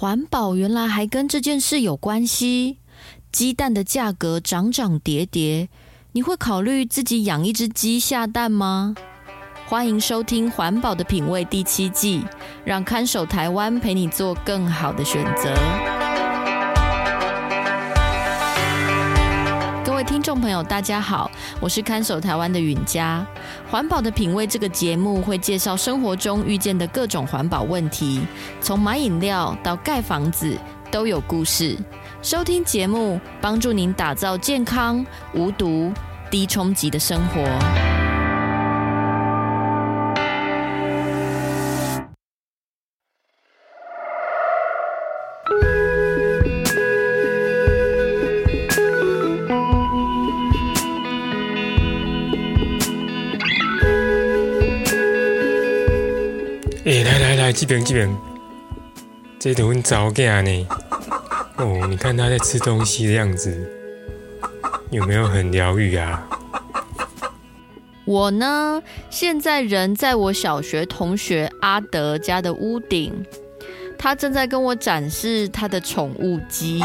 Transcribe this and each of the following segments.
环保原来还跟这件事有关系。鸡蛋的价格涨涨跌跌，你会考虑自己养一只鸡下蛋吗？欢迎收听《环保的品味》第七季，让看守台湾陪你做更好的选择。各位听众朋友，大家好，我是看守台湾的允嘉。环保的品味这个节目会介绍生活中遇见的各种环保问题，从买饮料到盖房子都有故事。收听节目，帮助您打造健康、无毒、低冲击的生活。基本基本，这都很糟糕呢。哦，你看他在吃东西的样子，有没有很疗愈啊？我呢，现在人在我小学同学阿德家的屋顶，他正在跟我展示他的宠物鸡。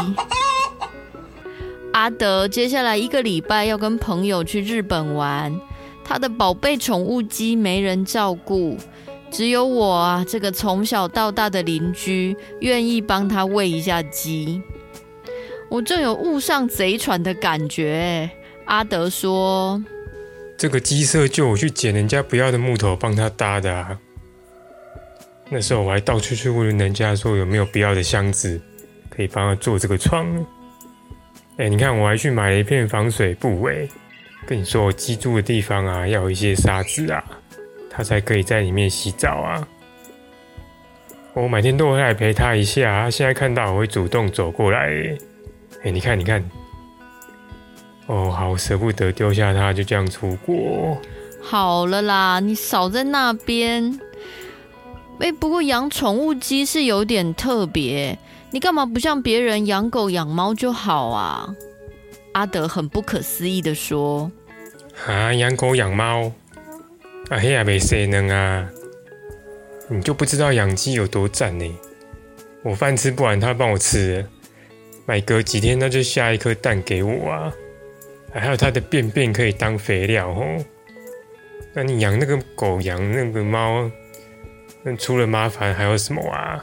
阿德接下来一个礼拜要跟朋友去日本玩，他的宝贝宠物鸡没人照顾。只有我啊，这个从小到大的邻居愿意帮他喂一下鸡。我正有误上贼船的感觉。阿德说：“这个鸡舍就我去捡人家不要的木头帮他搭的啊。那时候我还到处去问人家说有没有不要的箱子可以帮他做这个窗。哎，你看我还去买了一片防水布围。跟你说，我鸡住的地方啊，要有一些沙子啊。”他才可以在里面洗澡啊！我每天都会来陪他一下，他现在看到我会主动走过来。哎，你看，你看，哦，好舍不得丢下他，就这样出国。好了啦，你少在那边。哎，不过养宠物鸡是有点特别，你干嘛不像别人养狗养猫就好啊？阿德很不可思议的说：“啊，养狗养猫？”啊嘿呀，没谁能啊！你就不知道养鸡有多赞呢？我饭吃不完，它帮我吃，每隔几天它就下一颗蛋给我啊！还有它的便便可以当肥料哦。那你养那个狗，养那个猫，那除了麻烦还有什么啊？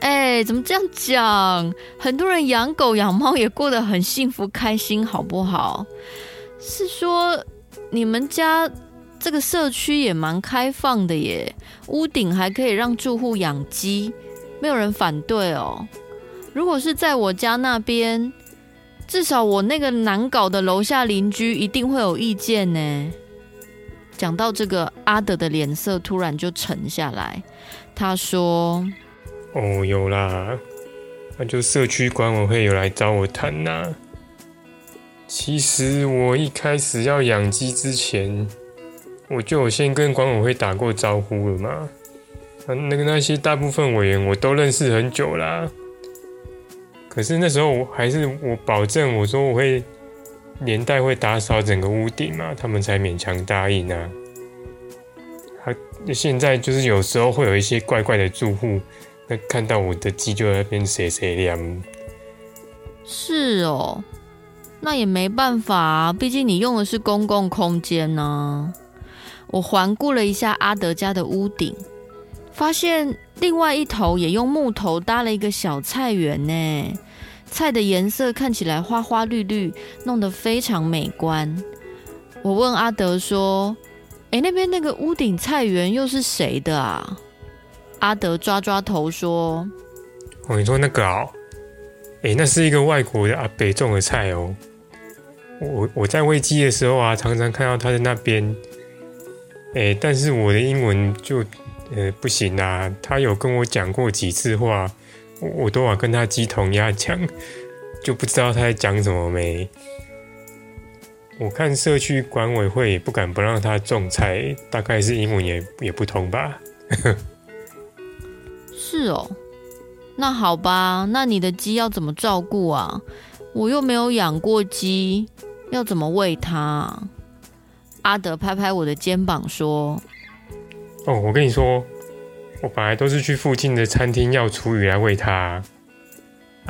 哎，怎么这样讲？很多人养狗养猫也过得很幸福开心，好不好？是说你们家？这个社区也蛮开放的耶，屋顶还可以让住户养鸡，没有人反对哦。如果是在我家那边，至少我那个难搞的楼下邻居一定会有意见呢。讲到这个，阿德的脸色突然就沉下来。他说：“哦，有啦，那就社区管委会有来找我谈呐。其实我一开始要养鸡之前。”我就有先跟管委会打过招呼了嘛，啊，那个那些大部分委员我都认识很久啦。可是那时候我还是我保证我说我会连带会打扫整个屋顶嘛，他们才勉强答应啊。他现在就是有时候会有一些怪怪的住户，那看到我的鸡就在那边谁谁亮。是哦，那也没办法啊，毕竟你用的是公共空间呢。我环顾了一下阿德家的屋顶，发现另外一头也用木头搭了一个小菜园呢。菜的颜色看起来花花绿绿，弄得非常美观。我问阿德说：“诶，那边那个屋顶菜园又是谁的啊？”阿德抓抓头说：“我跟你说那个哦，诶，那是一个外国的阿北种的菜哦。我我在喂鸡的时候啊，常常看到他在那边。”哎、欸，但是我的英文就呃不行啊。他有跟我讲过几次话，我，我都要跟他鸡同鸭讲，就不知道他在讲什么没。我看社区管委会也不敢不让他种菜，大概是英文也也不通吧。是哦，那好吧，那你的鸡要怎么照顾啊？我又没有养过鸡，要怎么喂它？阿德拍拍我的肩膀说：“哦，我跟你说，我本来都是去附近的餐厅要厨余来喂它，啊，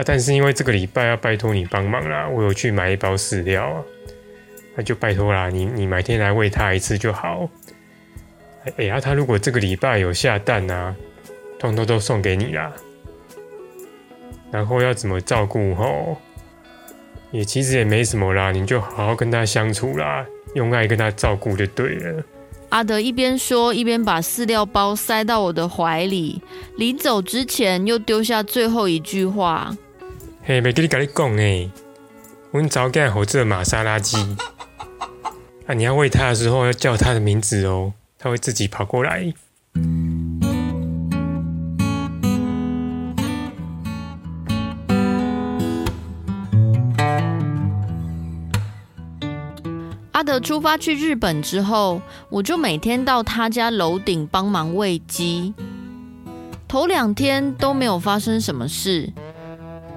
但是因为这个礼拜要拜托你帮忙啦，我有去买一包饲料，那就拜托啦，你你每天来喂它一次就好。哎呀，它如果这个礼拜有下蛋啊，通通都送给你啦。然后要怎么照顾吼？也其实也没什么啦，你就好好跟它相处啦，用爱跟他照顾就对了。阿德一边说，一边把饲料包塞到我的怀里。临走之前，又丢下最后一句话：“嘿，没跟你跟你讲诶，我早干好这玛莎拉鸡。啊，你要喂它的时候要叫它的名字哦，它会自己跑过来。”阿德出发去日本之后，我就每天到他家楼顶帮忙喂鸡。头两天都没有发生什么事，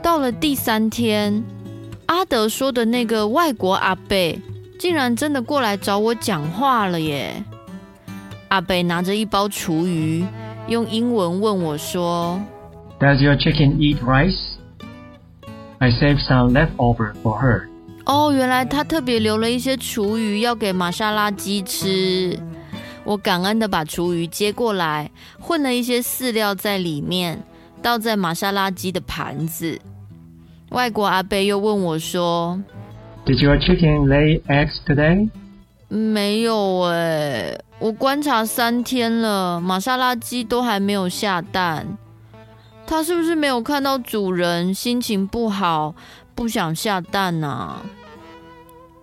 到了第三天，阿德说的那个外国阿贝竟然真的过来找我讲话了耶！阿贝拿着一包厨余，用英文问我说：“Does your chicken eat rice? I saved some leftover for her.” 哦，原来他特别留了一些厨余要给玛莎拉鸡吃。我感恩的把厨余接过来，混了一些饲料在里面，倒在玛莎拉鸡的盘子。外国阿伯又问我说：“Did your chicken lay eggs today？” 没有哎，我观察三天了，玛莎拉鸡都还没有下蛋。它是不是没有看到主人，心情不好？不想下蛋呐、啊，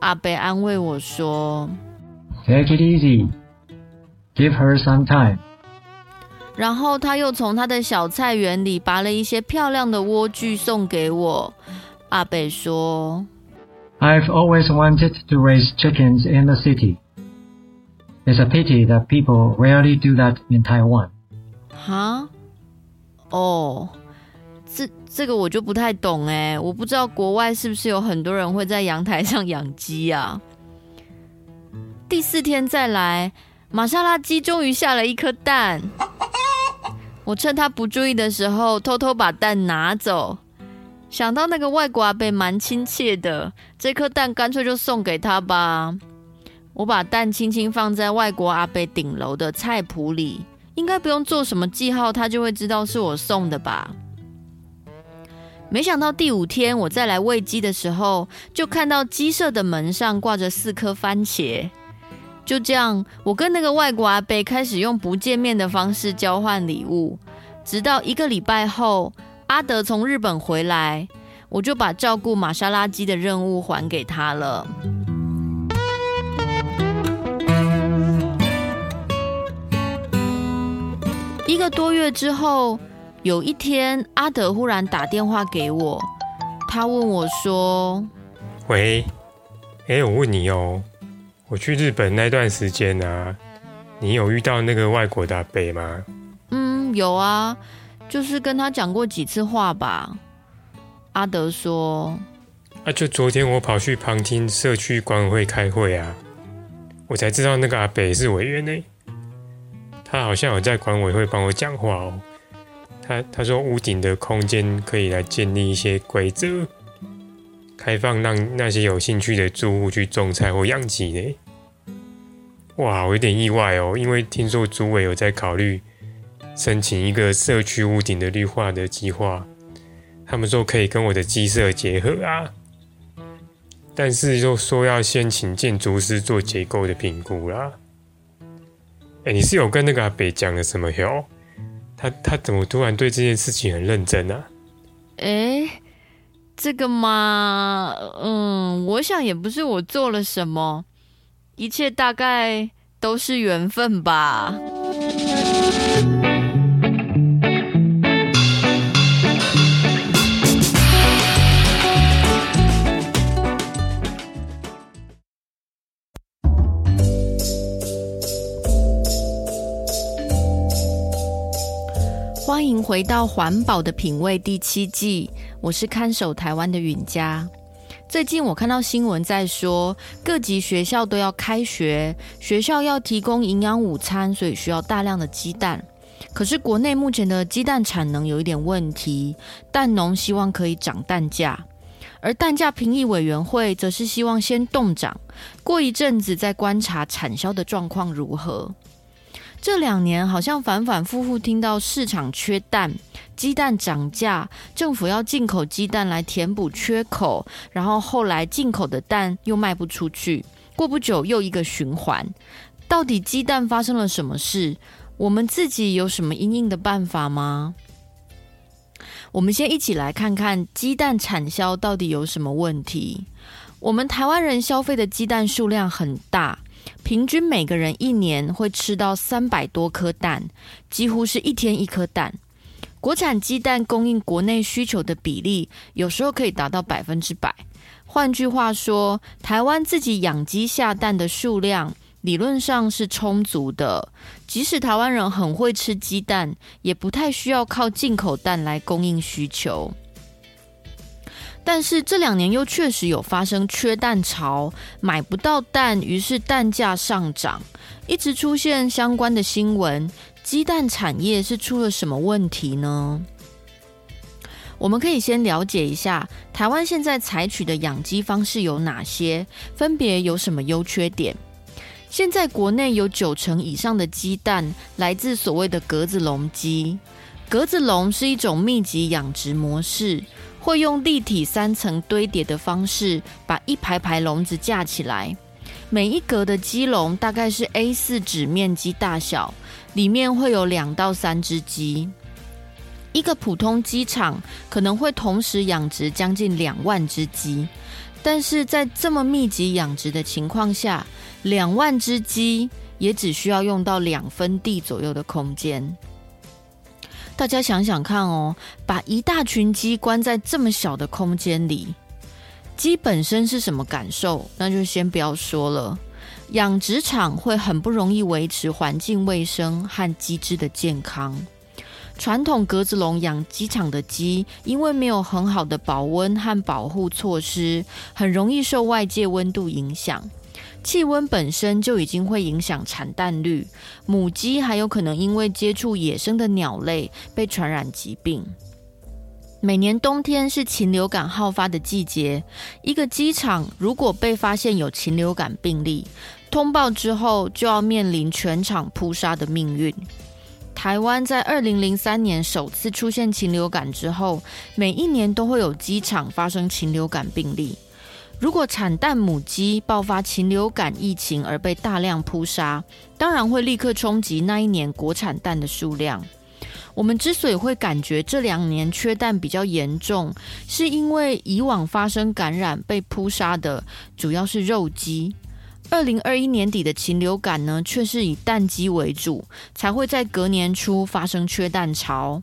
阿北安慰我说：“Take it easy, give her some time。”然后他又从他的小菜园里拔了一些漂亮的莴苣送给我。阿北说：“I've always wanted to raise chickens in the city. It's a pity that people rarely do that in Taiwan.” 哈？哦。这这个我就不太懂哎，我不知道国外是不是有很多人会在阳台上养鸡啊？第四天再来，玛莎拉鸡终于下了一颗蛋。我趁他不注意的时候，偷偷把蛋拿走。想到那个外国阿伯蛮亲切的，这颗蛋干脆就送给他吧。我把蛋轻轻放在外国阿伯顶楼的菜谱里，应该不用做什么记号，他就会知道是我送的吧。没想到第五天我再来喂鸡的时候，就看到鸡舍的门上挂着四颗番茄。就这样，我跟那个外国阿伯开始用不见面的方式交换礼物。直到一个礼拜后，阿德从日本回来，我就把照顾玛莎拉鸡的任务还给他了。一个多月之后。有一天，阿德忽然打电话给我，他问我说：“喂，哎，我问你哦，我去日本那段时间啊，你有遇到那个外国的阿伯吗？”“嗯，有啊，就是跟他讲过几次话吧。”阿德说：“啊，就昨天我跑去旁听社区管委会开会啊，我才知道那个阿北是委员呢，他好像有在管委会帮我讲话哦。”他他说屋顶的空间可以来建立一些规则，开放让那些有兴趣的住户去种菜或养鸡呢。哇，我有点意外哦，因为听说主委有在考虑申请一个社区屋顶的绿化的计划，他们说可以跟我的鸡舍结合啊，但是又说要先请建筑师做结构的评估啦。哎，你是有跟那个阿北讲了什么哟？他他怎么突然对这件事情很认真呢？啊？哎，这个嘛，嗯，我想也不是我做了什么，一切大概都是缘分吧。迎回到环保的品味第七季，我是看守台湾的允嘉。最近我看到新闻在说，各级学校都要开学，学校要提供营养午餐，所以需要大量的鸡蛋。可是国内目前的鸡蛋产能有一点问题，蛋农希望可以涨蛋价，而蛋价评议委员会则是希望先冻涨，过一阵子再观察产销的状况如何。这两年好像反反复复听到市场缺蛋、鸡蛋涨价，政府要进口鸡蛋来填补缺口，然后后来进口的蛋又卖不出去，过不久又一个循环。到底鸡蛋发生了什么事？我们自己有什么应应的办法吗？我们先一起来看看鸡蛋产销到底有什么问题。我们台湾人消费的鸡蛋数量很大。平均每个人一年会吃到三百多颗蛋，几乎是一天一颗蛋。国产鸡蛋供应国内需求的比例，有时候可以达到百分之百。换句话说，台湾自己养鸡下蛋的数量，理论上是充足的。即使台湾人很会吃鸡蛋，也不太需要靠进口蛋来供应需求。但是这两年又确实有发生缺蛋潮，买不到蛋，于是蛋价上涨，一直出现相关的新闻。鸡蛋产业是出了什么问题呢？我们可以先了解一下台湾现在采取的养鸡方式有哪些，分别有什么优缺点。现在国内有九成以上的鸡蛋来自所谓的格子笼鸡，格子笼是一种密集养殖模式。会用立体三层堆叠的方式，把一排排笼子架起来。每一格的鸡笼大概是 A4 纸面积大小，里面会有两到三只鸡。一个普通鸡场可能会同时养殖将近两万只鸡，但是在这么密集养殖的情况下，两万只鸡也只需要用到两分地左右的空间。大家想想看哦，把一大群鸡关在这么小的空间里，鸡本身是什么感受？那就先不要说了。养殖场会很不容易维持环境卫生和鸡只的健康。传统格子笼养鸡场的鸡，因为没有很好的保温和保护措施，很容易受外界温度影响。气温本身就已经会影响产蛋率，母鸡还有可能因为接触野生的鸟类被传染疾病。每年冬天是禽流感好发的季节，一个鸡场如果被发现有禽流感病例，通报之后就要面临全场扑杀的命运。台湾在二零零三年首次出现禽流感之后，每一年都会有鸡场发生禽流感病例。如果产蛋母鸡爆发禽流感疫情而被大量扑杀，当然会立刻冲击那一年国产蛋的数量。我们之所以会感觉这两年缺蛋比较严重，是因为以往发生感染被扑杀的主要是肉鸡。二零二一年底的禽流感呢，却是以蛋鸡为主，才会在隔年初发生缺蛋潮。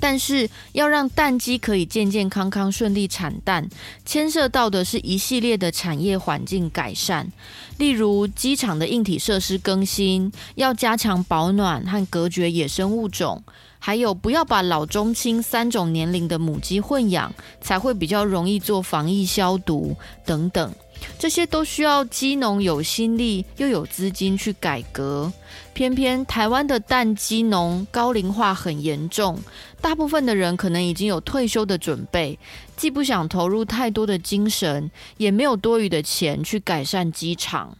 但是要让蛋鸡可以健健康康顺利产蛋，牵涉到的是一系列的产业环境改善，例如鸡场的硬体设施更新，要加强保暖和隔绝野生物种，还有不要把老中青三种年龄的母鸡混养，才会比较容易做防疫消毒等等。这些都需要鸡农有心力又有资金去改革，偏偏台湾的蛋鸡农高龄化很严重，大部分的人可能已经有退休的准备，既不想投入太多的精神，也没有多余的钱去改善鸡场。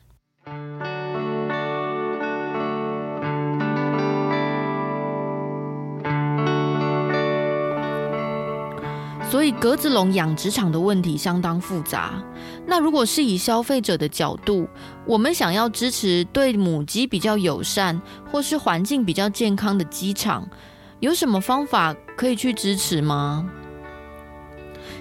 所以格子笼养殖场的问题相当复杂。那如果是以消费者的角度，我们想要支持对母鸡比较友善或是环境比较健康的鸡场，有什么方法可以去支持吗？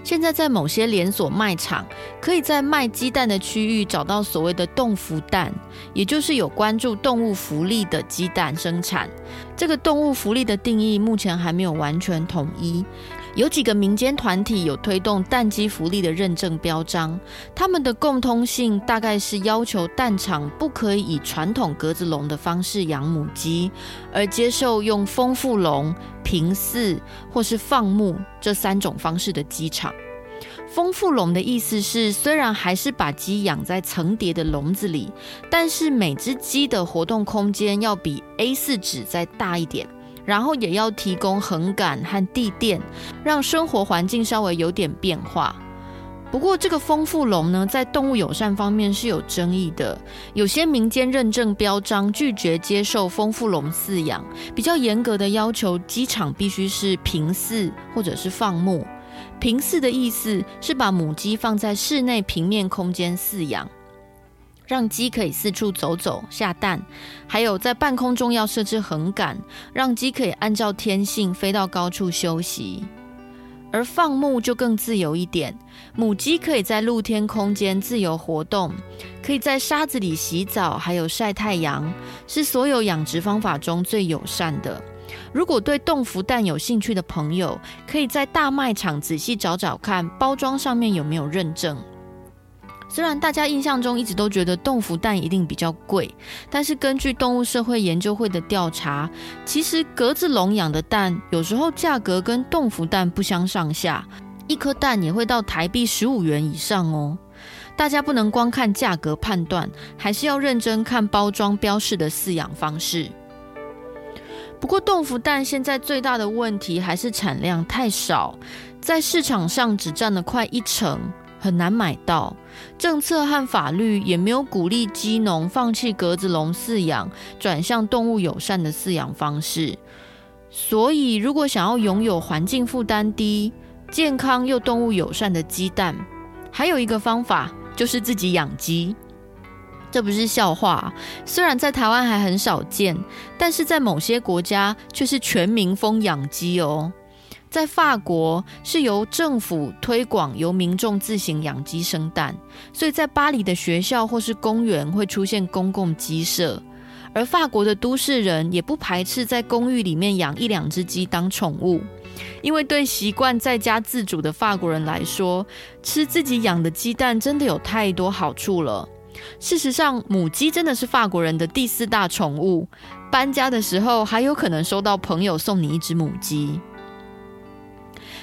现在在某些连锁卖场，可以在卖鸡蛋的区域找到所谓的动福蛋，也就是有关注动物福利的鸡蛋生产。这个动物福利的定义目前还没有完全统一。有几个民间团体有推动蛋鸡福利的认证标章，他们的共通性大概是要求蛋场不可以以传统格子笼的方式养母鸡，而接受用丰腹笼、平饲或是放牧这三种方式的鸡场。丰腹笼的意思是，虽然还是把鸡养在层叠的笼子里，但是每只鸡的活动空间要比 A4 纸再大一点，然后也要提供横杆和地垫，让生活环境稍微有点变化。不过，这个丰富笼呢，在动物友善方面是有争议的。有些民间认证标章拒绝接受丰富笼饲养，比较严格的要求鸡场必须是平饲或者是放牧。平饲的意思是把母鸡放在室内平面空间饲养，让鸡可以四处走走下蛋，还有在半空中要设置横杆，让鸡可以按照天性飞到高处休息。而放牧就更自由一点，母鸡可以在露天空间自由活动，可以在沙子里洗澡，还有晒太阳，是所有养殖方法中最友善的。如果对冻孵蛋有兴趣的朋友，可以在大卖场仔细找找看，包装上面有没有认证。虽然大家印象中一直都觉得冻孵蛋一定比较贵，但是根据动物社会研究会的调查，其实格子笼养的蛋有时候价格跟冻孵蛋不相上下，一颗蛋也会到台币十五元以上哦。大家不能光看价格判断，还是要认真看包装标示的饲养方式。不过冻孵蛋现在最大的问题还是产量太少，在市场上只占了快一成。很难买到，政策和法律也没有鼓励鸡农放弃格子笼饲养，转向动物友善的饲养方式。所以，如果想要拥有环境负担低、健康又动物友善的鸡蛋，还有一个方法就是自己养鸡。这不是笑话，虽然在台湾还很少见，但是在某些国家却是全民疯养鸡哦。在法国是由政府推广，由民众自行养鸡生蛋，所以在巴黎的学校或是公园会出现公共鸡舍，而法国的都市人也不排斥在公寓里面养一两只鸡当宠物，因为对习惯在家自主的法国人来说，吃自己养的鸡蛋真的有太多好处了。事实上，母鸡真的是法国人的第四大宠物，搬家的时候还有可能收到朋友送你一只母鸡。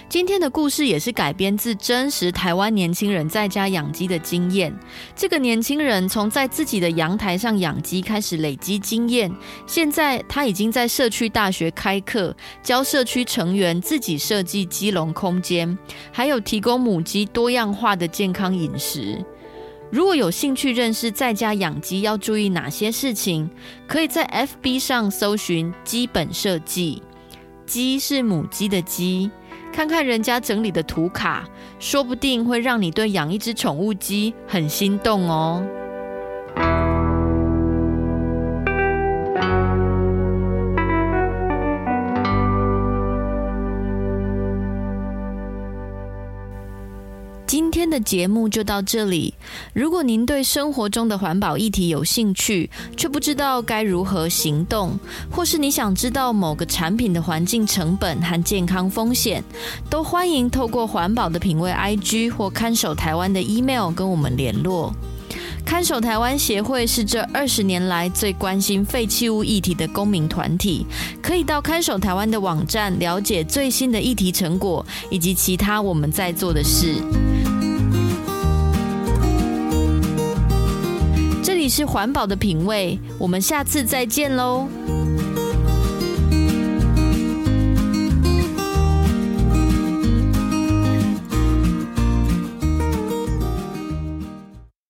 今天的故事也是改编自真实台湾年轻人在家养鸡的经验。这个年轻人从在自己的阳台上养鸡开始累积经验，现在他已经在社区大学开课，教社区成员自己设计鸡笼空间，还有提供母鸡多样化的健康饮食。如果有兴趣认识在家养鸡要注意哪些事情，可以在 FB 上搜寻“基本设计”，鸡是母鸡的鸡。看看人家整理的图卡，说不定会让你对养一只宠物鸡很心动哦。的节目就到这里。如果您对生活中的环保议题有兴趣，却不知道该如何行动，或是你想知道某个产品的环境成本和健康风险，都欢迎透过环保的品味 IG 或看守台湾的 email 跟我们联络。看守台湾协会是这二十年来最关心废弃物议题的公民团体，可以到看守台湾的网站了解最新的议题成果以及其他我们在做的事。是环保的品味，我们下次再见喽。